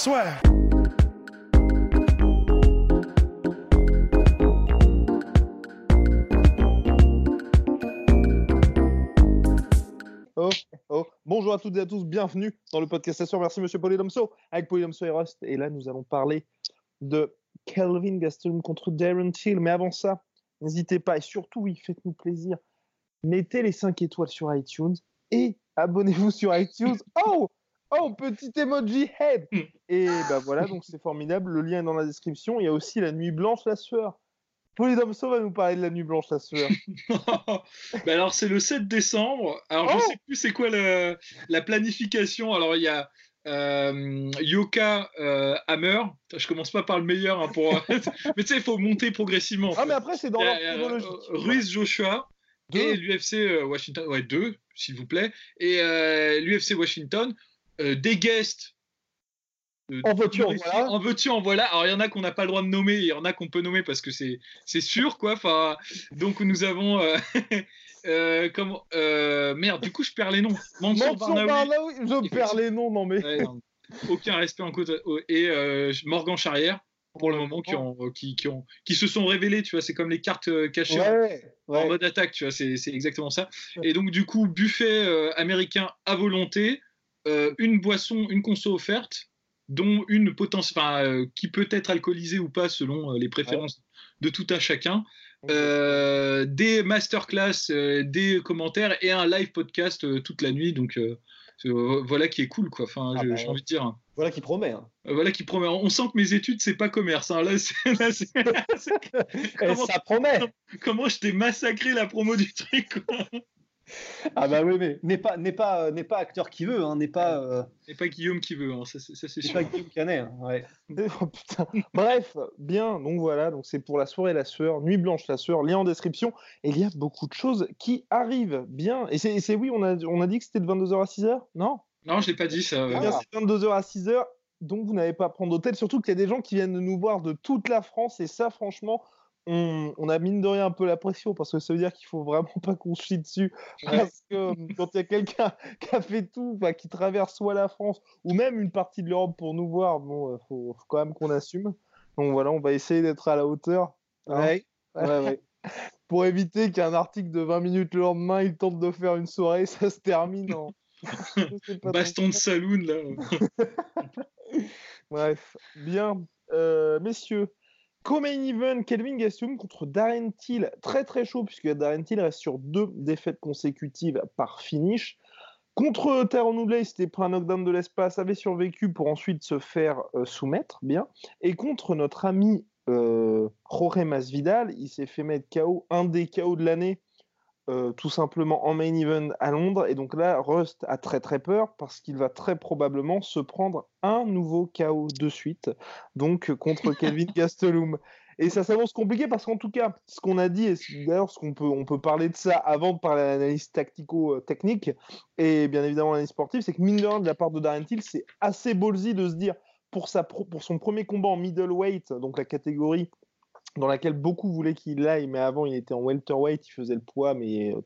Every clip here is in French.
Oh, oh. Bonjour à toutes et à tous, bienvenue dans le podcast. Merci Monsieur Polydomso avec Polydomso et Rust. Et là, nous allons parler de Kelvin Gastelum contre Darren Till. Mais avant ça, n'hésitez pas et surtout, oui, faites-nous plaisir. Mettez les 5 étoiles sur iTunes et abonnez-vous sur iTunes. Oh, oh, petit emoji head. Et ben voilà, donc c'est formidable. Le lien est dans la description. Il y a aussi la nuit blanche, la sueur. Polydomso va nous parler de la nuit blanche, la sueur. Bah alors c'est le 7 décembre. Alors je Oh sais plus c'est quoi la, la planification. Alors il y a euh, Yoka euh, Hammer. Je commence pas par le meilleur hein, pour. mais tu sais il faut monter progressivement. Ah, mais après, c'est dans l'ordre euh, chronologique. Ruiz Joshua Deux. et l'UFC euh, Washington. Ouais deux s'il vous plaît. Et euh, l'UFC Washington. Euh, des guests. euh, En veux-tu, en voilà. En veux-tu, en voilà. Alors, il y en a qu'on n'a pas le droit de nommer, et il y en a qu'on peut nommer parce que c'est c'est sûr, quoi. Enfin, donc, nous avons. euh, euh, comment, euh, merde, du coup, je perds les noms. Mansour Barnaoui. Barnaoui, je Et perds les noms, non mais. Ouais, non, aucun respect en côte. Et euh, Morgan Charrière, pour le moment, qui, ont, qui, qui, ont, qui se sont révélés, tu vois. C'est comme les cartes cachées Ouais, en ouais. mode attaque, tu vois, c'est c'est exactement ça. Et donc, du coup, buffet euh, américain à volonté, euh, une boisson, une conso offerte, dont une enfin, euh, qui peut être alcoolisée ou pas selon euh, les préférences de tout à chacun, des masterclass, des commentaires et un live podcast toute la nuit. Donc, voilà qui est cool, quoi. Enfin, Ah bah, j'ai envie de dire. hein. Voilà qui promet. hein. Voilà qui promet. On sent que mes études, c'est pas commerce. hein. Là, là, Comment- ça promet. comment je t'ai massacré la promo du truc, quoi. Ah bah oui, mais n'est pas, n'est pas, euh, n'est pas acteur qui veut, hein, n'est pas, euh, Et pas Guillaume qui veut, hein, ça, c'est- ça, c'est n'est sûr. pas Guillaume Canet. hein, ouais. Oh, putain. Bref, bien, donc voilà, donc c'est pour la soirée la sueur, nuit blanche la sueur, lien en description. Et il y a beaucoup de choses qui arrivent, bien. Et c'est c'est- oui, on a, on a dit que c'était de 22h à 6h Non? Non, je l'ai pas dit ça. Euh, bien, c'est 22h à 6h, donc vous n'avez pas à prendre d'hôtel, surtout qu'il y a des gens qui viennent de nous voir de toute la France, et ça, franchement, on, on a mine de rien un peu la pression, parce que ça veut dire qu'il faut vraiment pas qu'on chie dessus, parce que euh, quand il y a quelqu'un qui a fait tout, qui traverse soit la France, ou même une partie de l'Europe pour nous voir, bon, il faut, faut quand même qu'on assume. Donc voilà, on va essayer d'être à la hauteur. hein, Ouais, ouais, ouais. pour éviter qu'un article de 20 minutes le lendemain, il tente de faire une soirée, ça se termine en... Baston de saloon, là. Bref, bien. Euh, messieurs, co-main event, Kelvin Gastelum contre Darren Till. Très très chaud, puisque Darren Till reste sur deux défaites consécutives par finish. Contre Tyrone Woodley, c'était pris un knockdown de l'espace, avait survécu pour ensuite se faire euh, soumettre, bien. Et contre notre ami euh, Jorge Masvidal, il s'est fait mettre KO, un des KO de l'année, euh, tout simplement en main event à Londres. Et donc là, Rust a très très peur parce qu'il va très probablement se prendre un nouveau KO de suite, donc contre Kelvin Gastelum. Et ça s'annonce compliqué parce qu'en tout cas, ce qu'on a dit, et d'ailleurs ce qu'on peut, on peut parler de ça avant de parler l'analyse tactico-technique et bien évidemment l'analyse sportive, c'est que mine de rien, de la part de Darren Till, c'est assez ballsy de se dire pour, sa pro- pour son premier combat en middleweight, donc la catégorie dans laquelle beaucoup voulaient qu'il aille, mais avant il était en welterweight, il faisait le poids, mais euh,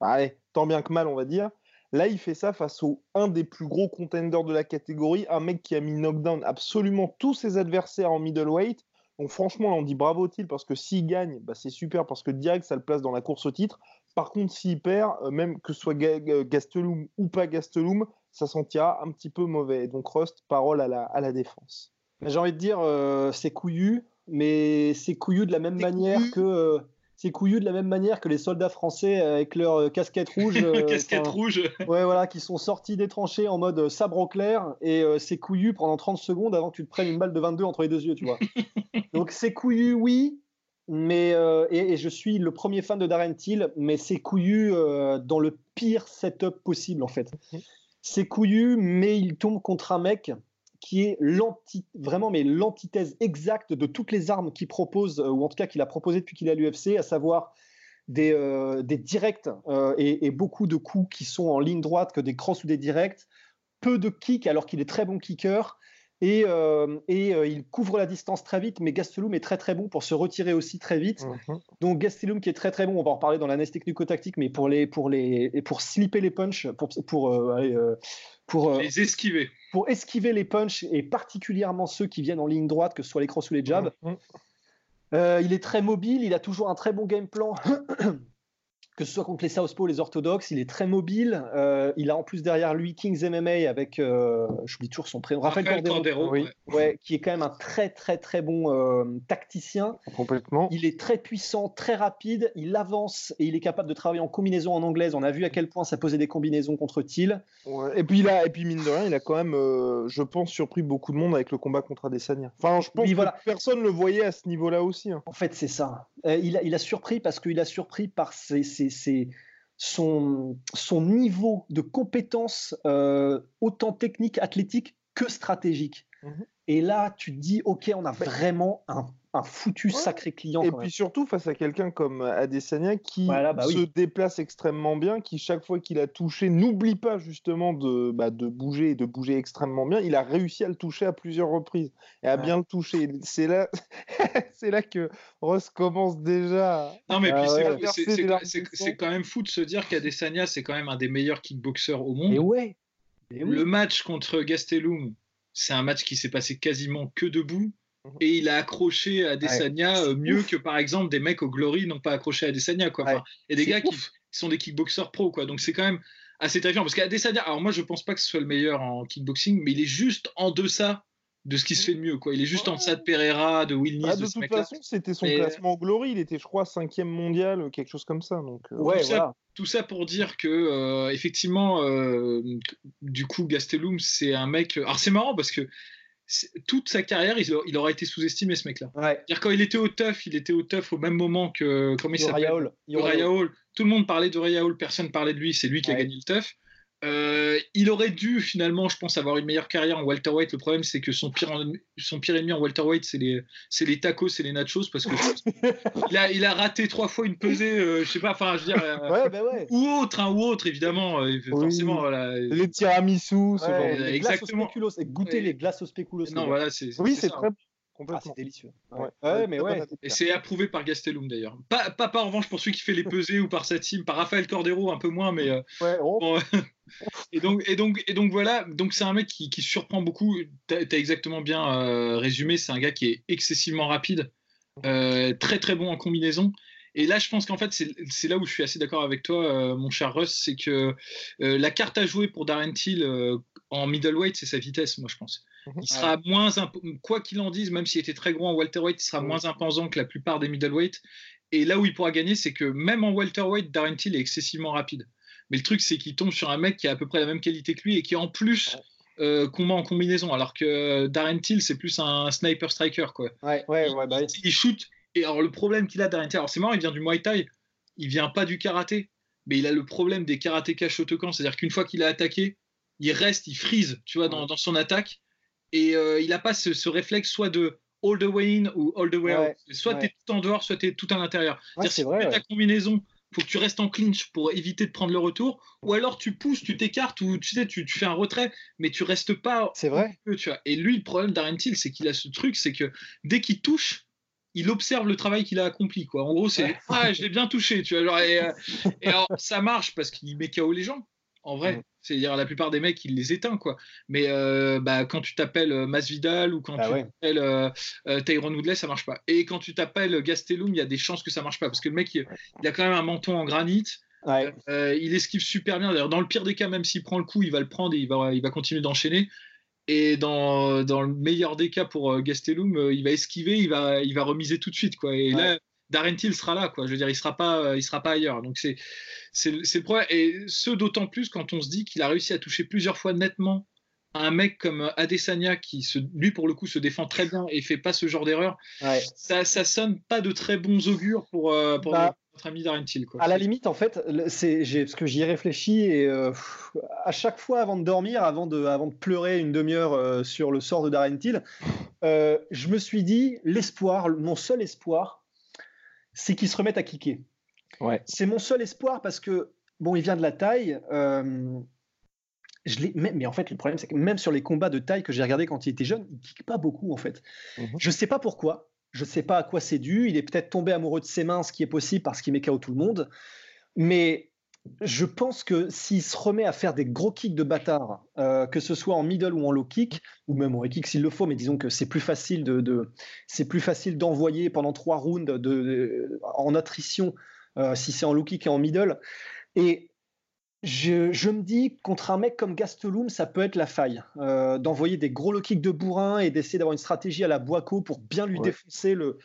allez, tant bien que mal, on va dire. Là, il fait ça face au un des plus gros contenders de la catégorie, un mec qui a mis knockdown absolument tous ses adversaires en middleweight. Donc franchement, on dit bravo Till parce que s'il gagne, bah, c'est super parce que direct ça le place dans la course au titre. Par contre, s'il perd, euh, même que ce soit Ga- Ga- Gastelum ou pas Gastelum, ça sentira un petit peu mauvais. Donc Rust, parole à la, à la défense. J'ai envie de dire, euh, c'est couillu, mais c'est couillu de la même manière couillu. que. euh, c'est couillu de la même manière que les soldats français avec leur euh, casquette rouge. euh, Casquette enfin, rouge. Ouais, voilà, qui sont sortis des tranchées en mode euh, sabre au clair et euh, c'est couillu pendant 30 secondes avant que tu te prennes une balle de 22 entre les deux yeux, tu vois. Donc c'est couillu, oui, mais euh, et, et je suis le premier fan de Darren Till, mais c'est couillu euh, dans le pire setup possible en fait. C'est couillu, mais il tombe contre un mec qui est vraiment mais l'antithèse exacte de toutes les armes qu'il propose, ou en tout cas qu'il a proposé depuis qu'il est à l'UFC, à savoir des, des directs et, et, beaucoup de coups qui sont en ligne droite que des crosses ou des directs, peu de kicks alors qu'il est très bon kicker, et, euh, et euh, il couvre la distance très vite, mais Gastelum est très très bon pour se retirer aussi très vite. Mhm. Donc Gastelum qui est très très bon, on va en reparler dans l'analyse technico-tactique, mais pour les pour les pour slipper les punches, pour pour euh, pour les esquiver, pour esquiver les punches et particulièrement ceux qui viennent en ligne droite, que ce soit les crosses ou les jabs. Mhm. il est très mobile, il a toujours un très bon game plan. que ce soit contre les Southpaw, les orthodoxes, il est très mobile. Euh, il a en plus derrière lui Kings MMA avec, euh, j'oublie toujours son prénom, Raphaël, Cordero, ouais. qui est quand même un très très très bon euh, tacticien. Complètement. Il est très puissant, très rapide, il avance et il est capable de travailler en combinaison en anglaise. On a vu à quel point ça posait des combinaisons contre Thiel. Et puis a, et puis mine de rien, il a quand même, je pense, surpris beaucoup de monde avec le combat contre Adesanya. Enfin, je pense que personne le voyait à ce niveau-là aussi. Hein. En fait, c'est ça. il, a, il a surpris parce qu'il a surpris par ses c'est son, son niveau de compétence euh, autant technique, athlétique que stratégique. Mhm. Et là, tu te dis, OK, on a vraiment un un foutu sacré client. Et puis surtout face à quelqu'un comme Adesanya qui bah se déplace extrêmement bien, qui chaque fois qu'il a touché n'oublie pas justement de, bah, de bouger et de bouger extrêmement bien. Il a réussi à le toucher à plusieurs reprises et à bien le toucher. C'est là, c'est là que Ross commence déjà. Non mais c'est quand même fou de se dire qu'Adesanya c'est quand même un des meilleurs kickboxers au monde. Et ouais. Le match contre Gastelum, c'est un match qui s'est passé quasiment que debout. Mhm. et il a accroché à Desania euh, mieux que par exemple des mecs au Glory n'ont pas accroché à Desania quoi. et des gars qui, sont des kickboxers pro quoi. Donc c'est quand même assez terrifiant parce qu'Adesanya, alors moi je pense pas que ce soit le meilleur en kickboxing, mais il est juste en deçà de ce qui se fait de mieux quoi. Il est juste en deçà de Pereira, de Will ah, de, toute façon, c'était son classement au Glory, il était je crois cinquième mondial, quelque chose comme ça. Donc euh, ouais, tout, ça, tout, ça, pour dire que euh, effectivement, du coup Gastelum c'est un mec. Alors c'est marrant parce que toute sa carrière, il, aura été sous-estimé ce mec-là. dire Quand il était au tough, il était au tough au même moment que comment il s'appelle? Hall. Tout le monde parlait de Hall, personne parlait de lui. C'est lui qui a gagné le tough. Euh, il aurait dû finalement, je pense, avoir une meilleure carrière en welterweight. Le problème, c'est que son pire, son pire ennemi en welterweight, c'est les, c'est les tacos, c'est les nachos, parce que il, a, il a raté trois fois une pesée, euh, je sais pas, enfin, je veux dire, euh, bah ou autre, hein, ou autre, évidemment, forcément. Les tiramisu, les exactement. Glaces goûter les glaces au spéculoos. Non, voilà, c'est. Oui, c'est très ah, c'est délicieux. Ouais. mais ouais. Et c'est approuvé par Gastelum d'ailleurs. Pas, pas, en revanche pour celui qui fait les pesées ou par sa team, par Raphaël Cordero un peu moins, mais. Euh, ouais, oh. et, donc, et, donc, et donc voilà, donc c'est un mec qui, qui surprend beaucoup. Tu as, exactement bien euh, résumé, c'est un gars qui est excessivement rapide, euh, très très bon en combinaison. Et là, je pense qu'en fait, c'est là où je suis assez d'accord avec toi, mon cher Russ, c'est que la carte à jouer pour Darren Till en middleweight, c'est sa vitesse, moi je pense. Mhm. Il sera moins, quoi qu'il en dise, même s'il était très gros en welterweight, il sera moins imposant que la plupart des middleweight. Et là où il pourra gagner, c'est que même en welterweight, Darren Till est excessivement rapide. Mais le truc, c'est qu'il tombe sur un mec qui a à peu près la même qualité que lui et qui en plus euh, combat en combinaison. Alors que Darren Till, c'est plus un sniper striker. Quoi. Ouais, ouais, ouais, bah il, shoot. Et alors, le problème qu'il a, Darren Till, alors c'est marrant, il vient du Muay Thai, il vient pas du karaté, mais il a le problème des karatékas Shotokan. C'est-à-dire qu'une fois qu'il a attaqué, il reste, il freeze, tu vois, dans, dans son attaque et euh, il n'a pas ce, réflexe soit de all the way in ou all the way out. Soit tu es tout en dehors, soit tu es tout à l'intérieur. c'est si vrai, ta combinaison, faut que tu restes en clinch pour éviter de prendre le retour, ou alors tu pousses, tu t'écartes, ou tu sais, tu, fais un retrait, mais tu restes pas. C'est vrai. tu vois. Et lui, le problème d'Aren c'est qu'il a ce truc, c'est que dès qu'il touche, il observe le travail qu'il a accompli. Quoi. En gros, c'est ah, je l'ai bien touché. Tu vois, et, euh, et alors, ça marche parce qu'il met KO les gens, en vrai. C'est-à-dire la plupart des mecs, ils les éteignent, quoi. Mais euh, bah, quand tu t'appelles euh, Masvidal ou quand ah tu t'appelles euh, Tyrone Woodley, ça marche pas. Et quand tu t'appelles Gastelum, il y a des chances que ça marche pas parce que le mec, il, a quand même un menton en granit. il esquive super bien. D'ailleurs, dans le pire des cas, même s'il prend le coup, il va le prendre et il va, il va continuer d'enchaîner. Et dans, dans, le meilleur des cas pour Gastelum, il va esquiver, il va, il va remiser tout de suite, quoi. Et là, Darren Till sera là, quoi. Je veux dire, il sera pas, il sera pas ailleurs. Donc c'est, c'est, le problème. Et ce d'autant plus quand on se dit qu'il a réussi à toucher plusieurs fois nettement un mec comme Adesanya qui, se, lui pour le coup, se défend très bien et fait pas ce genre d'erreur. Ça, ça sonne pas de très bons augures pour, euh, pour, bah, notre ami Darren Till. Quoi. À la limite, en fait, c'est parce que j'y ai réfléchi et euh, à chaque fois avant de dormir, avant de, avant de pleurer une demi-heure euh, sur le sort de Darren Till, euh, je me suis dit l'espoir, mon seul espoir, c'est qu'il se remette à kicker. Ouais. C'est mon seul espoir parce que bon, il vient de la taille. Je mais, mais, en fait, le problème, c'est que même sur les combats de taille que j'ai regardé quand il était jeune, il kick pas beaucoup en fait. Mhm. Je sais pas pourquoi. Je sais pas à quoi c'est dû. Il est peut-être tombé amoureux de ses mains, ce qui est possible parce qu'il met KO tout le monde. Mais je pense que s'il se remet à faire des gros kicks de bâtard, euh, que ce soit en middle ou en low kick, ou même en high kick s'il le faut, mais disons que c'est plus facile de, c'est plus facile d'envoyer pendant trois rounds de, de en attrition euh, si c'est en low kick et en middle. Et je, je, me dis, contre un mec comme Gastelum, ça peut être la faille. Euh, d'envoyer des gros low kicks de bourrin et d'essayer d'avoir une stratégie à la Boaco pour bien lui Ouais. défoncer le,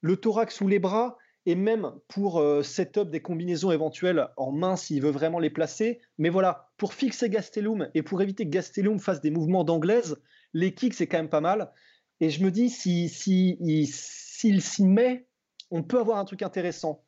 le thorax ou les bras. Et même pour euh, set-up des combinaisons éventuelles en main s'il veut vraiment les placer. Mais voilà, pour fixer Gastelum et pour éviter que Gastelum fasse des mouvements d'anglaise, les kicks, c'est quand même pas mal. Et je me dis, s'il si, s'il s'y met, on peut avoir un truc intéressant.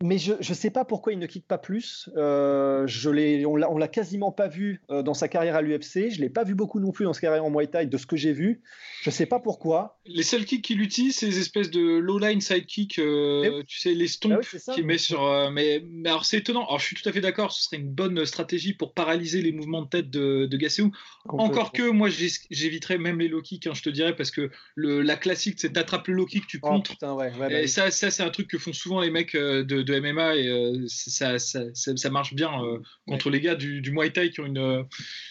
Mais je ne sais pas pourquoi il ne kick pas plus. Euh, je l'ai, on l'a, on l'a quasiment pas vu euh, dans sa carrière à l'UFC. Je l'ai pas vu beaucoup non plus dans sa carrière en Muay Thai, de ce que j'ai vu. Je sais pas pourquoi. Les seuls kicks qu'il utilise, c'est les espèces de low-line sidekick, euh, Eh oui. tu sais, les stompes Ah oui, qu'il met sur. euh, mais, mais alors, c'est étonnant. Alors, je suis tout à fait d'accord, ce serait une bonne stratégie pour paralyser les mouvements de tête de, de Gasséou. Encore que, moi, j'éviterais même les low kicks, hein, je te dirais, parce que le, la classique, c'est t'attrapes le low kick, tu Oh, contres. putain, ouais, ouais, bah Et oui. ça, ça c'est un truc que font souvent les mecs de, de MMA et euh, ça, ça, ça, ça marche bien euh, contre les gars du, du Muay Thai qui ont une. euh,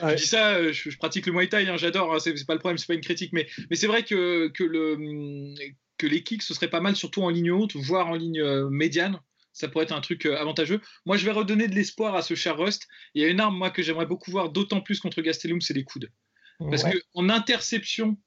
Ouais. Je dis ça, je, je pratique le Muay Thai, hein, j'adore, hein, c'est pas le problème, c'est pas une critique, mais, mais c'est vrai que, que, le, que les kicks ce serait pas mal, surtout en ligne haute, voire en ligne euh, médiane. Ça pourrait être un truc avantageux. Moi, je vais redonner de l'espoir à ce cher Rust. Il y a une arme, moi, que j'aimerais beaucoup voir, d'autant plus contre Gastelum, c'est les coudes. Parce Ouais. que en interception,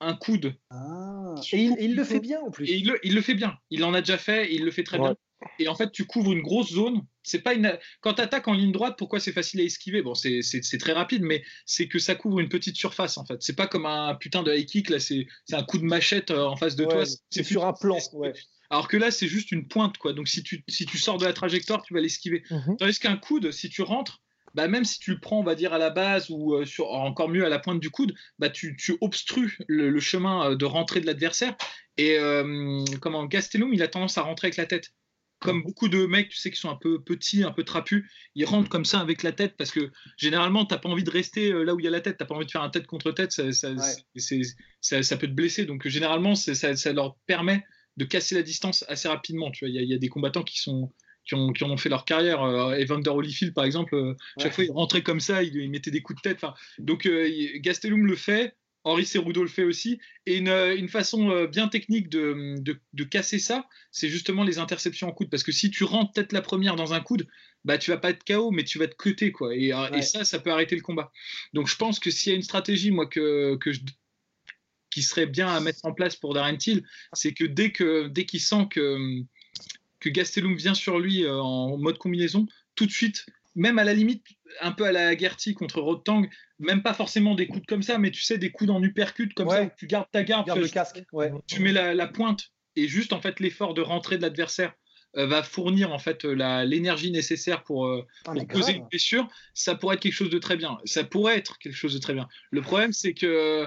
un coude, Ah. Et il, le fait bien en plus. et il le, il le fait bien. Il en a déjà fait, et il le fait très Ouais. bien. Et en fait, tu couvres une grosse zone. C'est pas une. Quand tu attaques en ligne droite, pourquoi c'est facile à esquiver? Bon, c'est- très rapide, mais c'est que ça couvre une petite surface en fait. C'est pas comme un putain de high kick là. C'est un coup de machette euh, en face de Ouais, toi. c'est sur un plan. Ouais. Alors que là, c'est juste une pointe quoi. Donc si tu si tu sors de la trajectoire, tu vas l'esquiver. Mhm. Tandis qu'un coude, si tu rentres, bah même si tu le prends, on va dire à la base ou euh, sur encore mieux à la pointe du coude, bah tu, tu obstrues le, le chemin euh, de rentrée de l'adversaire. Et euh, comment Gastelum, il a tendance à rentrer avec la tête. Comme beaucoup de mecs, tu sais, qui sont un peu petits, un peu trapus, ils rentrent comme ça avec la tête parce que généralement, t'as pas envie de rester euh, là où il y a la tête, t'as pas envie de faire un tête contre tête, ça, ça, Ouais. ça- ça peut te blesser. Donc généralement, c'est- ça, ça leur permet de casser la distance assez rapidement. Tu vois, il y, a- il y a des combattants qui sont qui ont, qui en ont fait leur carrière. Euh, Evander Holyfield, par exemple, euh, chaque fois il rentrait comme ça, il, il mettait des coups de tête. Enfin, donc euh, Gastelum le fait, Henri Cerudo le fait aussi. Et une, euh, une façon euh, bien technique de, de, de casser ça, c'est justement les interceptions en coude. Parce que si tu rentres peut-être la première dans un coude, bah tu vas pas être KO, mais tu vas te cuter quoi. Et, euh, et ça, ça peut arrêter le combat. Donc je pense que s'il y a une stratégie, moi que, que je qui serait bien à mettre en place pour Darren Till, c'est que dès que dès qu'il sent que que Gastelum vient sur lui en mode combinaison, tout de suite, même à la limite, un peu à la Gertie contre Rotang, même pas forcément des coups comme ça, mais tu sais, des coups en uppercut comme Ouais. ça, où tu gardes ta garde, tu, le casque. Ouais. tu mets la, la pointe, et juste en fait l'effort de rentrée de l'adversaire euh, va fournir en fait euh, l'énergie nécessaire pour, euh, pour causer grave. une blessure, ça pourrait être quelque chose de très bien. Ça pourrait être quelque chose de très bien. Le problème, c'est que,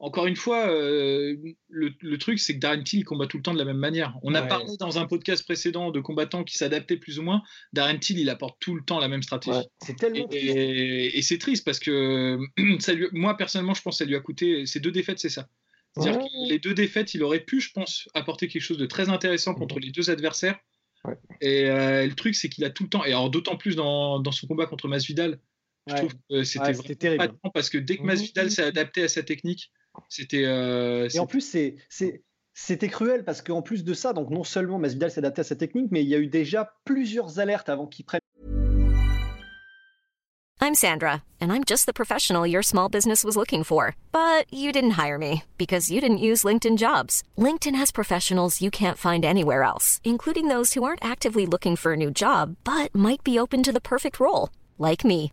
encore une fois, euh, le, le truc, c'est que Darren Till il combat tout le temps de la même manière. On a parlé dans un podcast précédent de combattants qui s'adaptaient plus ou moins. Darren Till, il apporte tout le temps la même stratégie. Ouais. C'est tellement Et, triste. et- et c'est triste parce que ça lui- moi, personnellement, je pense que ça lui a coûté. Ces deux défaites, c'est ça. C'est-à-dire Ouais. que les deux défaites, il aurait pu, je pense, apporter quelque chose de très intéressant contre les deux adversaires. Et euh, le truc, c'est qu'il a tout le temps, et alors d'autant plus dans, dans son combat contre Masvidal, je trouve que c'était vraiment terrible. parce que dès que Mhm. Masvidal s'est adapté à sa technique, c'était. euh, Et en plus, c'est, c'est, c'était cruel parce qu'en plus de ça, donc non seulement Masvidal s'est adapté à sa technique, mais il y a eu déjà plusieurs alertes avant qu'il prenne I'm Sandra, and I'm just the professional your small business was looking for. But you didn't hire me because you didn't use LinkedIn jobs. LinkedIn has professionals you can't find anywhere else, including those who aren't actively looking for a new job but might be open to the perfect role, like me.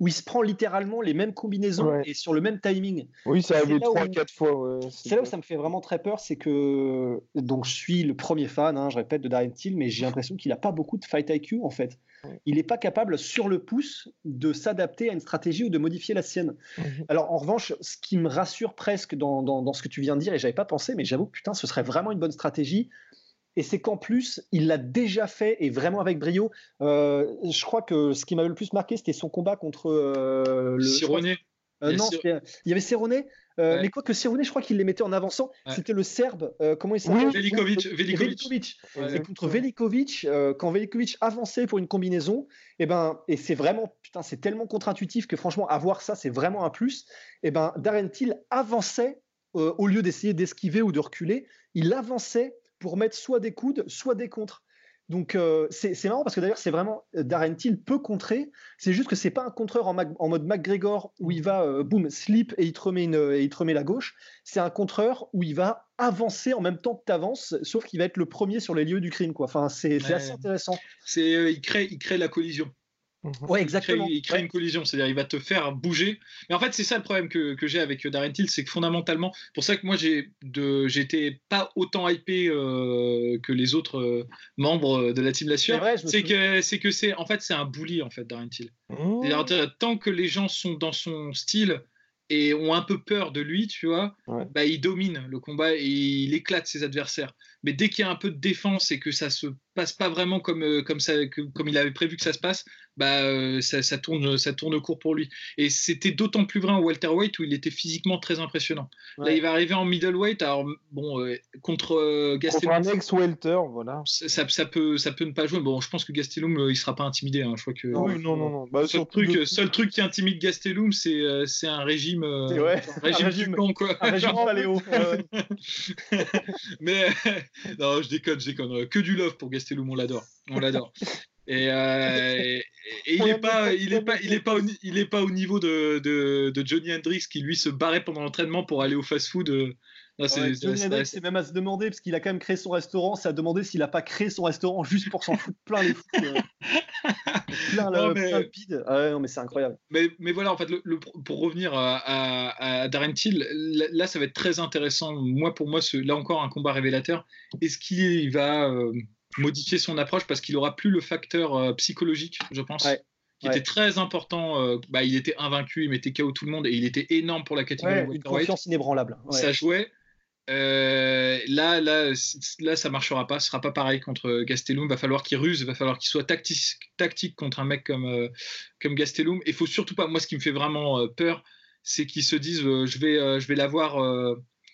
où il se prend littéralement les mêmes combinaisons Ouais. et sur le même timing. Oui, ça où- 3-4 fois. ouais, C'est là où ça me fait vraiment très peur, c'est que donc je suis le premier fan, hein, je répète, de Darren Till, mais j'ai l'impression qu'il n'a pas beaucoup de fight IQ en fait. Ouais. Il n'est pas capable sur le pouce de s'adapter à une stratégie ou de modifier la sienne. Mhm. Alors en revanche, ce qui me rassure presque dans, dans- dans ce que tu viens de dire, et j'avais pas pensé, mais j'avoue que putain, ce serait vraiment une bonne stratégie. Et c'est qu'en plus, il l'a déjà fait et vraiment avec brio. Euh, je crois que ce qui m'avait le plus marqué, c'était son combat contre euh, le. Sironé. euh, non, il y avait Cerrone, euh, Ouais. mais quoi que Cerrone, je crois qu'il les mettait en avançant. Ouais. C'était le Serbe, euh, comment il s'appelle? Velikovic, Velikovic. Velikovic. Ouais. Et contre Velikovic, euh, quand Velikovic avançait pour une combinaison, et ben, et c'est vraiment, putain, c'est tellement contre-intuitif que franchement, avoir ça, c'est vraiment un plus. Et ben, Darren Till avançait euh, au lieu d'essayer d'esquiver ou de reculer, il avançait pour mettre soit des coudes, soit des contres. Donc euh, c'est marrant parce que d'ailleurs c'est vraiment euh, Darren Till peut contrer. C'est juste que c'est pas un contreur en, mode McGregor où il va euh, boum slip et il te remet une, et il te remet la gauche. C'est un contreur où il va avancer en même temps que tu avances, sauf qu'il va être le premier sur les lieux du crime quoi. Enfin c'est c'est Ouais. assez intéressant. C'est, euh, il, crée, il crée la collision. Ouais Il crée, exactement. il crée Ouais. une collision, c'est-à-dire il va te faire bouger. Mais en fait, c'est ça le problème que, que j'ai avec euh, Darren Till, c'est que fondamentalement, pour ça que moi j'ai de, j'étais pas autant hypé euh, que les autres euh, membres de la team La C'est Sueur. vrai, je me C'est que c'est que c'est en fait c'est un bully en fait Darren Till. Mmh. Tant que les gens sont dans son style et ont un peu peur de lui, tu vois, Ouais. bah, il domine le combat et il éclate ses adversaires. Mais dès qu'il y a un peu de défense et que ça se passe pas vraiment comme, euh, comme, ça, comme il avait prévu que ça se passe, bah, euh, ça, ça tourne, ça tourne court pour lui. Et c'était d'autant plus vrai en welterweight où il était physiquement très impressionnant. Là, Ouais. il va arriver en middleweight. Alors, bon, euh, contre euh, Contre Gastelum, un ex-welter, voilà. ça, ça- ça peut, ça peut ne pas jouer. Bon, je pense que Gastelum, euh, il sera pas intimidé. hein. Je crois que. oui, non, non, non. Bah, seul truc, de- seul truc qui intimide Gastelum, c'est c'est un régime, vrai, un régime, un régime- quoi. Un régime Genre, paléo. Ouais, ouais. Mais non, je déconne, je déconne. Que du love pour Gastelum, on l'adore, on l'adore. Et, euh, et- et il On est l'aime pas, il est pas, l'aime il est pas, au, ni- il est pas au niveau de, de, de Johnny Hendricks qui lui se barrait pendant l'entraînement pour aller au fast-food. euh. Non, c'est- Ouais, Johnny même à se demander, parce qu'il a quand même créé son restaurant, c'est à demander s'il a pas créé son restaurant juste pour s'en foutre plein les fous. euh. plein, Non, le, mais- plein le bide. Ah non, mais c'est incroyable. Mais, mais voilà, en fait, le, le- pour revenir à, à, à Darren Till, là, là, ça va être très intéressant. Moi, pour moi, ce, là encore, un combat révélateur. Est-ce qu'il va euh, modifier son approche parce qu'il aura plus le facteur euh, psychologique, je pense, Ouais, qui ouais. était très important. euh, bah, il était invaincu, il mettait KO tout le monde et il était énorme pour la catégorie Ouais, une confiance inébranlable. Ça jouait. Euh, là, là, là, ça marchera pas. Ce sera pas pareil contre Gastelum. Va falloir qu'il ruse. Va falloir qu'il soit tactique, tactique contre un mec comme comme Gastelum. Et faut surtout pas. Moi, ce qui me fait vraiment peur, c'est qu'ils se disent, je vais, je vais l'avoir,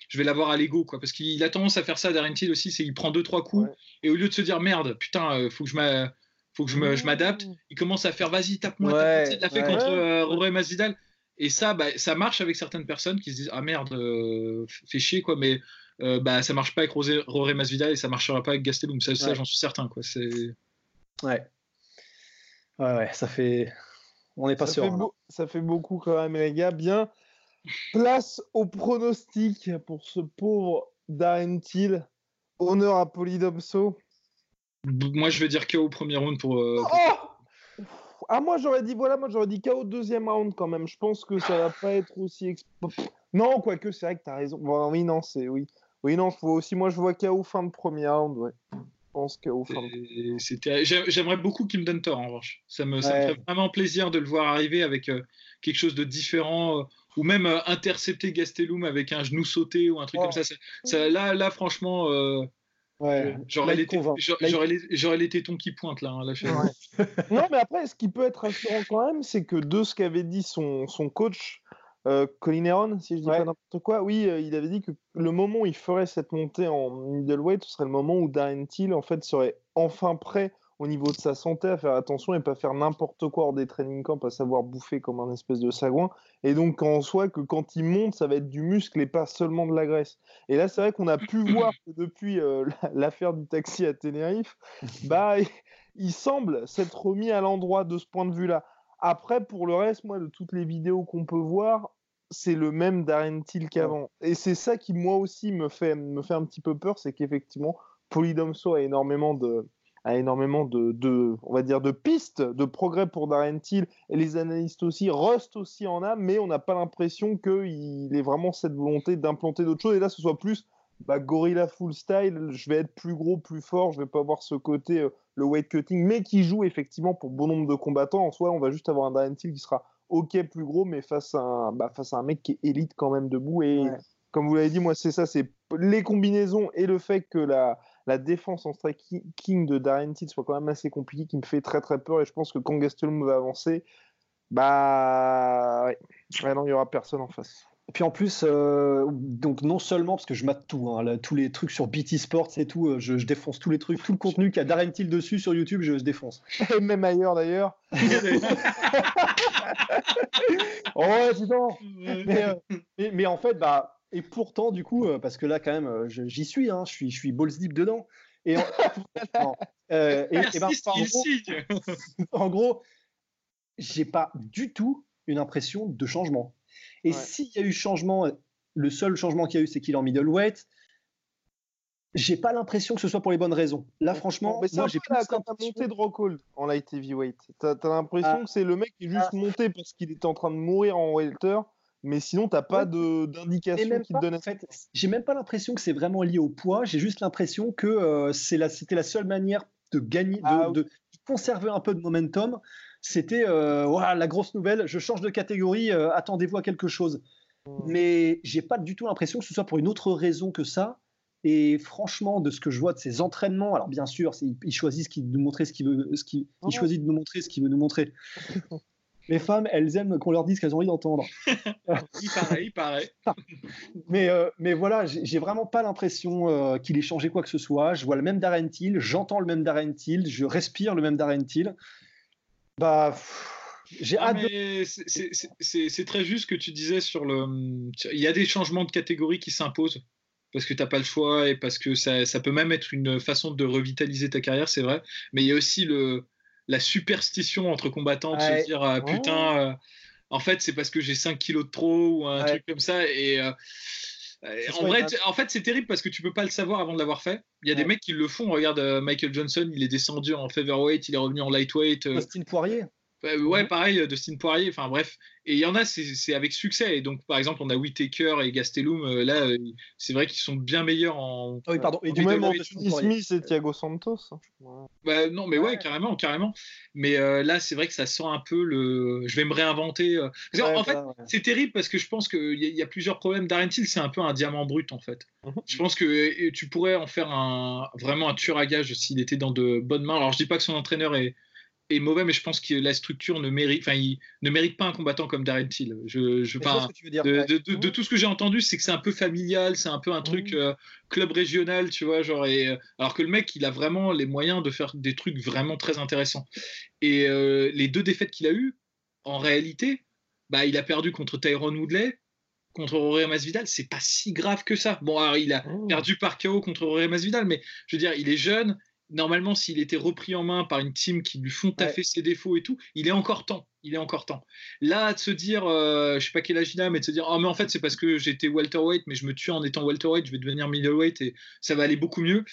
je vais l'avoir à l'ego, quoi. Parce qu'il a tendance à faire ça. Darren Till aussi, c'est il prend deux trois coups Ouais. et au lieu de se dire merde, putain, euh, faut que je m'a- faut que je me- je m'adapte. Il commence à faire vas-y tape-moi. Ouais. Il l'a fait ouais. contre euh, Masvidal. Et ça, bah, ça marche avec certaines personnes qui se disent ah merde, euh, fait chier quoi, mais euh, bah ça marche pas avec Rosé- Jorge Masvidal et ça marchera pas avec Gastelum. Ça, j'en suis certain quoi. C'est Ouais. Ouais, ouais, ça fait. On n'est pas ça, sûr. fait hein. ça fait beaucoup quand même, les gars. Bien. Place au pronostic pour ce pauvre Darren Till. Honneur à Polydomso. moi je vais dire KO au premier round pour. euh, pour- Oh ah moi j'aurais dit voilà moi j'aurais dit KO deuxième round quand même je pense que ça va pas être aussi exp- non quoique c'est vrai que t'as raison Bon, oui non c'est oui oui non je vois aussi moi je vois KO fin de premier round ouais pense c'était- J'aimerais beaucoup qu'il me donne tort en revanche. Ça me, ça me Ouais. ferait vraiment plaisir de le voir arriver avec euh, quelque chose de différent euh, ou même euh, intercepter Gastelum avec un genou sauté ou un truc Oh. comme ça. Ça- ça- là, là, franchement, Ouais. j'aurais les, té- convainc. j'aurais- Là, il- j'aurais les- j'aurais les tétons qui pointent là. hein, Ouais. non mais après ce qui peut être rassurant quand même c'est que de ce qu'avait dit son, son coach euh, Colin Heron si je dis Ouais. pas n'importe quoi oui euh, il avait dit que le moment où il ferait cette montée en middleweight ce serait le moment où Darren Till en fait serait enfin prêt au niveau de sa santé à faire attention et pas faire n'importe quoi hors des training camps à savoir bouffer comme un espèce de sagouin et donc en soi que quand il monte ça va être du muscle et pas seulement de la graisse et là c'est vrai qu'on a pu voir que depuis euh, la- l'affaire du taxi à Tenerife bah il semble s'être remis à l'endroit de ce point de vue-là. Après, pour le reste, moi, de toutes les vidéos qu'on peut voir, c'est le même Darren Till qu'avant. Et c'est ça qui, moi aussi, me fait, me fait un petit peu peur, c'est qu'effectivement, Polydomso a énormément de a énormément de, on va dire de pistes de progrès pour Darren Till et les analystes aussi Rust aussi en a mais on n'a pas l'impression qu'il ait vraiment cette volonté d'implanter d'autres choses. Et là ce soit plus bah, Gorilla Full Style je vais être plus gros plus fort je vais pas avoir ce côté euh, le weight cutting mais qui joue effectivement pour bon nombre de combattants. En soi on va juste avoir un Darren Till qui sera ok plus gros, mais face à un, bah, face à un mec qui est élite quand même debout. Et comme vous l'avez dit, moi c'est ça, c'est les combinaisons et le fait que la, la défense en striking de Darren Till soit quand même assez compliquée qui me fait très très peur. Et je pense que quand Gastelum va avancer, bah ouais, non, il y aura personne en face. Et puis en plus, euh, donc non seulement parce que je mate tout, hein, tous les trucs sur BT Sports et tout, euh, je, défonce tous les trucs, tout le contenu qu'il y a Darren Till dessus sur YouTube, je, défonce. Et même ailleurs d'ailleurs. oh dis donc. Euh, mais, mais, en fait, bah, et pourtant du coup, parce que là quand même, j'y suis, hein, je suis, je suis balls deep dedans. Et en, et, et ben, en, gros, en gros, j'ai pas du tout une impression de changement. Et s'il y a eu changement, le seul changement qu'il y a eu, c'est qu'il est en middleweight. J'ai pas l'impression que ce soit pour les bonnes raisons. Là, franchement, mais moi, j'ai plus quand t'as monté de Rockhold en light heavyweight. T'as as, l'impression ah. que c'est le mec qui est juste ah. monté parce qu'il était en train de mourir en welter, mais sinon t'as pas d'indication qui te donne. En fait, j'ai même pas l'impression que c'est vraiment lié au poids. J'ai juste l'impression que euh, c'était la seule manière de gagner, de, ah de, conserver un peu de momentum c'était euh, la grosse nouvelle, je change de catégorie, euh, attendez-vous à quelque chose. Hmm. Mais j'ai pas du tout l'impression que ce soit pour une autre raison que ça. Et franchement, de ce que je vois de ses entraînements, alors bien sûr, il, choisit ce nous montrer ce qu'il veut, ce il choisit de nous montrer ce qu'il veut nous montrer. Les femmes, elles aiment qu'on leur dise qu'elles ont envie d'entendre. il paraît, il paraît. mais, euh, mais voilà, j'ai vraiment pas l'impression qu'il ait changé quoi que ce soit. Je vois le même Darren Till, j'entends le même Darren Till, je respire le même Darren Till. Bah, j'ai hâte. C'est très juste ce que tu disais sur le. Il y a des changements de catégorie qui s'imposent parce que tu n'as pas le choix et parce que ça, ça, peut même être une façon de revitaliser ta carrière, c'est vrai. Mais il y a aussi le, la superstition entre combattants de se dire ah, putain, euh, en fait, c'est parce que j'ai 5 kilos de trop ou un truc comme ça. Et. Euh, en vrai, en fait, c'est terrible parce que tu peux pas le savoir avant de l'avoir fait. Il y a des mecs qui le font. Regarde euh, Michael Johnson, il est descendu en featherweight, il est revenu en lightweight. Euh. Austin Poirier. Ouais, mhm. pareil, euh, Dustin Poirier, enfin bref. Et il y en a, c'est avec succès. Et donc, par exemple, on a Whitaker et Gastelum, euh, là, euh, c'est vrai qu'ils sont bien meilleurs en. Ah oui, pardon. Et du même Anthony Smith et Thiago Santos. Hein. Bah, non, mais ouais, carrément, carrément. Mais là, c'est vrai que ça sent un peu le. Je vais me réinventer. en fait, c'est terrible parce que je pense qu'il y, y, a plusieurs problèmes. Darren Till, c'est un peu un diamant brut, en fait. Mhm. Je pense que tu pourrais en faire un, vraiment un tueur à gage s'il était dans de bonnes mains. Alors, je dis pas que son entraîneur est est mauvais, mais je pense que la structure ne mérite, enfin, il ne mérite pas un combattant comme Darren Till. Je, je pas, de, tout ce que j'ai entendu, c'est que c'est un peu familial, c'est un peu un truc mmh. euh, club régional, tu vois, genre. Et, euh, alors que le mec, il a vraiment les moyens de faire des trucs vraiment très intéressants. Et euh, les deux défaites qu'il a eues, en réalité, bah, il a perdu contre Tyrone Woodley, contre Aurélien Masvidal, c'est pas si grave que ça. Bon, alors il a oh. perdu par KO contre Aurélien Masvidal, mais je veux dire, il est jeune, normalement, s'il était repris en main par une team qui lui font taffer ses défauts et tout, il est encore temps. Il est encore temps. Là, de se dire, euh, je sais pas quel âge il a, mais de se dire, oh, mais en fait, c'est parce que j'étais welterweight, mais je me tue en étant welterweight, je vais devenir middleweight et ça va aller beaucoup mieux.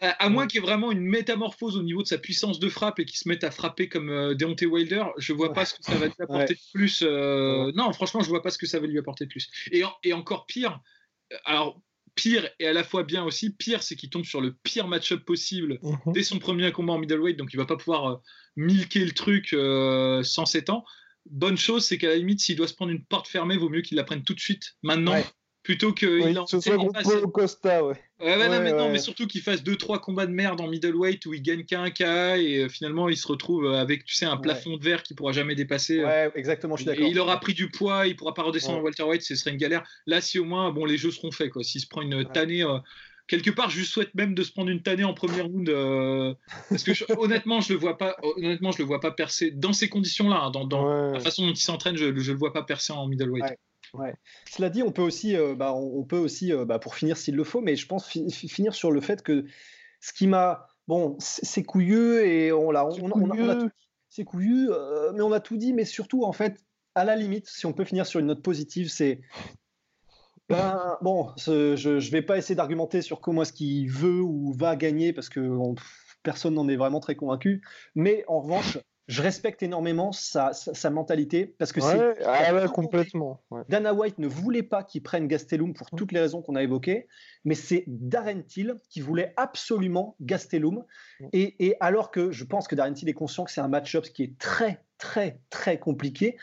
À, moins qu'il y ait vraiment une métamorphose au niveau de sa puissance de frappe et qu'il se mette à frapper comme euh, Deontay Wilder, je vois pas ce que ça va lui apporter de plus. Euh, non, franchement, je vois pas ce que ça va lui apporter de plus. Et, et encore pire, alors pire et à la fois bien aussi. Pire, c'est qu'il tombe sur le pire match-up possible mhm. dès son premier combat en middleweight, donc il va pas pouvoir euh, milquer le truc euh, sans 7 ans. Bonne chose, c'est qu'à la limite, s'il doit se prendre une porte fermée, vaut mieux qu'il la prenne tout de suite, maintenant, plutôt que oui, il ce soit Costa, ouais. Ouais, ouais, non, mais, surtout qu'il fasse 2-3 combats de merde en middleweight où il gagne qu'un KA et euh, finalement il se retrouve avec tu sais un plafond de verre qu'il pourra jamais dépasser. Ouais, exactement, je suis d'accord. il aura pris du poids, il pourra pas redescendre en welterweight, ce serait une galère. Là, si au moins bon les jeux seront faits quoi, s'il se prend une tannée euh, quelque part, je lui souhaite même de se prendre une tannée en première round euh, parce que honnêtement, je le vois pas. Honnêtement, je le vois pas percer dans ces conditions-là, hein, dans, la façon dont il s'entraîne, je, je le vois pas percer en middleweight. Ouais. Cela dit, on peut aussi, euh, bah, on, peut aussi, euh, bah, pour finir s'il le faut, mais je pense finir sur le fait que ce qui m'a, bon, c'est couilleux et on l'a, on, a, c'est couillu, euh, mais on a tout dit, mais surtout en fait, à la limite, si on peut finir sur une note positive, c'est ben, bon, je ne vais pas essayer d'argumenter sur comment est-ce qu'il veut ou va gagner parce que personne n'en est vraiment très convaincu. Mais en revanche, je respecte énormément sa, mentalité parce que c'est ah complètement. Dana White ne voulait pas qu'il prenne Gastelum pour toutes les raisons qu'on a évoquées, mais c'est Darren Till qui voulait absolument Gastelum. Et, et, alors que je pense que Darren Till est conscient que c'est un match-up qui est très très très compliqué,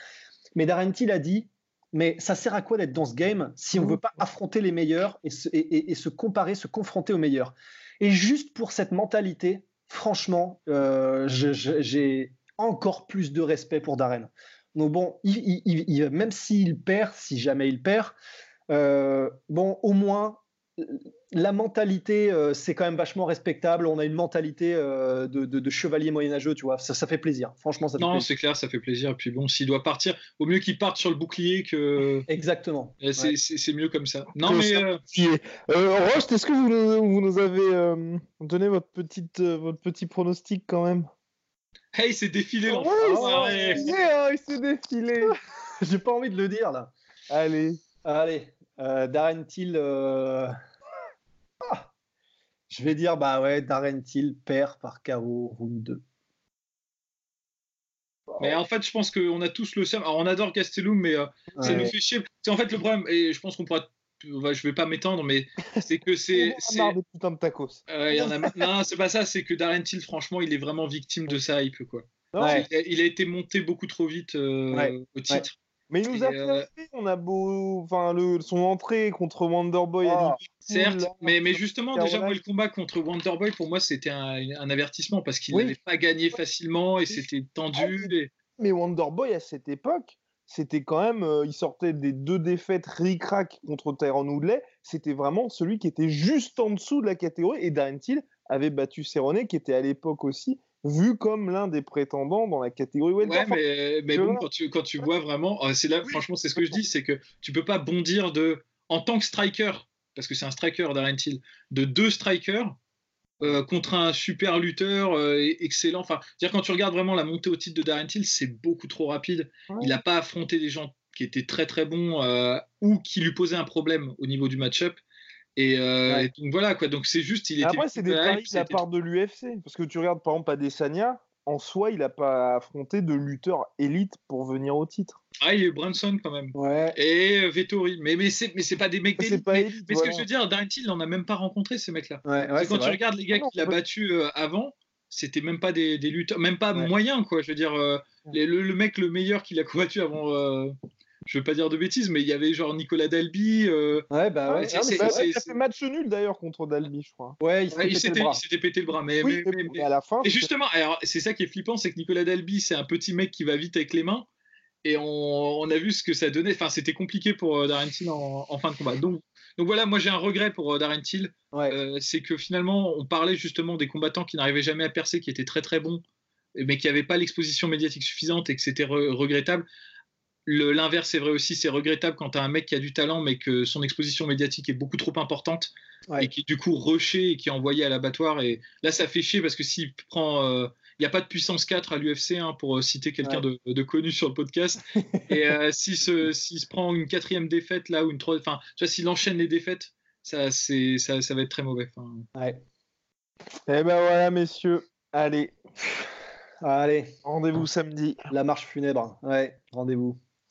mais Darren Till a dit mais ça sert à quoi d'être dans ce game si on ne veut pas affronter les meilleurs et se, et, se, comparer, se confronter aux meilleurs? Et juste pour cette mentalité, franchement, euh, j'ai encore plus de respect pour Darren. Donc bon, il, même s'il perd, si jamais il perd, euh, bon, au moins la mentalité, euh, c'est quand même vachement respectable. On a une mentalité euh, de, chevalier moyenâgeux, tu vois. Ça, ça fait plaisir. Franchement, ça fait Non, c'est clair, ça fait plaisir. Et puis bon, s'il doit partir, au mieux qu'il parte sur le bouclier que. Exactement. C'est mieux comme ça. Non, mais. Euh... Roche, est-ce que vous nous, avez donné votre, petite, votre petit pronostic quand même? Hey, c'est défilé oh, il s'est défilé J'ai pas envie de le dire là. Allez. Allez. Darren Till je vais dire, bah ouais, Darren Till perd par KO round 2. Mais en fait, je pense qu'on a tous le seum. Alors, on adore Castellum, mais euh, ça nous fait chier. C'est en fait le problème, et je pense qu'on pourra. Je vais pas m'étendre, mais c'est que c'est. c'est marre des putains de tacos. Euh, y en a... non, c'est pas ça, c'est que Darren Till, franchement, il est vraiment victime de ça hype, quoi. Il, a, été monté beaucoup trop vite euh, au titre. Mais il nous a euh, fait, on a beau. Enfin, le, son entrée contre Wonderboy. Oh, certes, mais, mais justement, déjà, moi, le combat contre Wonderboy, pour moi, c'était un, avertissement parce qu'il n'avait pas gagné facilement et c'était tendu. Ah, mais Wonderboy, à cette époque, c'était quand même. Euh, il sortait des deux défaites ric-rac contre Tyron Woodley. C'était vraiment celui qui était juste en dessous de la catégorie. Et Darren Till avait battu Cerrone, qui était à l'époque aussi vu comme l'un des prétendants dans la catégorie. Ouais, mais, bon, quand tu, quand tu vois vraiment, euh, c'est là, franchement, c'est ce que je dis, c'est que tu peux pas bondir de, en tant que striker, parce que c'est un striker Darren Till, de deux strikers euh, contre un super lutteur euh, excellent. Enfin, dire quand tu regardes vraiment la montée au titre de Darren Till, c'est beaucoup trop rapide. Il n'a pas affronté des gens qui étaient très très bons ou qui lui posaient un problème au niveau du match-up. Euh, et, donc voilà quoi. Donc c'est juste, il était. Après, c'est des paris de la part de l'UFC. Parce que tu regardes par exemple Adesanya, en soi, il n'a pas affronté de lutteur élite pour venir au titre. Ah, il y a eu Brunson quand même. Ouais. Et euh, Vettori. Mais, mais c'est mais pas des mecs d'élite. Mais, mais ce que je veux dire, Darren Till, il n'en a même pas rencontré ces mecs-là. Ouais, quand tu regardes les gars qu'il a battus euh, avant, c'était même pas des, des, lutteurs, même pas moyens quoi. Je veux dire, le, le, mec le meilleur qu'il a combattu avant je veux pas dire de bêtises, mais il y avait genre Nicolas Dalby. Euh... Ouais, bah ouais. Ah, il a fait match nul d'ailleurs contre Dalby, je crois. Ouais, il s'était pété, le bras. Mais, mais, mais, à la fin. Et justement, c'est ça qui est flippant, c'est que Nicolas Dalby, c'est un petit mec qui va vite avec les mains. Et on, on a vu ce que ça donnait. Enfin, c'était compliqué pour euh, Darren Till en, en, fin de combat. Donc, donc voilà, moi j'ai un regret pour euh, Darren Till. Euh, c'est que finalement, on parlait justement des combattants qui n'arrivaient jamais à percer, qui étaient très très bons, mais qui n'avaient pas l'exposition médiatique suffisante et que c'était regrettable. L'inverse est vrai aussi, c'est regrettable quand tu as un mec qui a du talent mais que son exposition médiatique est beaucoup trop importante et qui est du coup rushé et qui est envoyé à l'abattoir. Et là, ça fait chier parce que s'il prend. Il euh, n'y a pas de puissance 4 à l'UFC, hein, pour euh, citer quelqu'un de, connu sur le podcast. et euh, s'il se, se, prend une quatrième défaite là ou une troisième. Enfin, tu vois, s'il enchaîne les défaites, ça, ça, ça va être très mauvais. Ouais. Et eh ben voilà, messieurs. Allez. Allez. Rendez-vous samedi. La marche funèbre. Ouais, rendez-vous.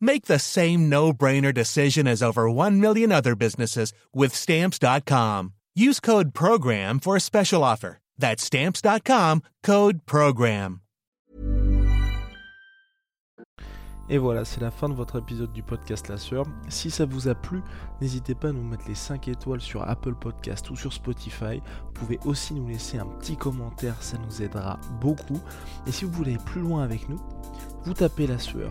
Make the same no-brainer decision as over 1 million other businesses with stamps.com. Use code program for a special offer. That's stamps.com, code program. Et voilà, c'est la fin de votre épisode du podcast La Sœur. Si ça vous a plu, n'hésitez pas à nous mettre les 5 étoiles sur Apple Podcast ou sur Spotify. Vous pouvez aussi nous laisser un petit commentaire, ça nous aidera beaucoup. Et si vous voulez aller plus loin avec nous, vous tapez La Sueur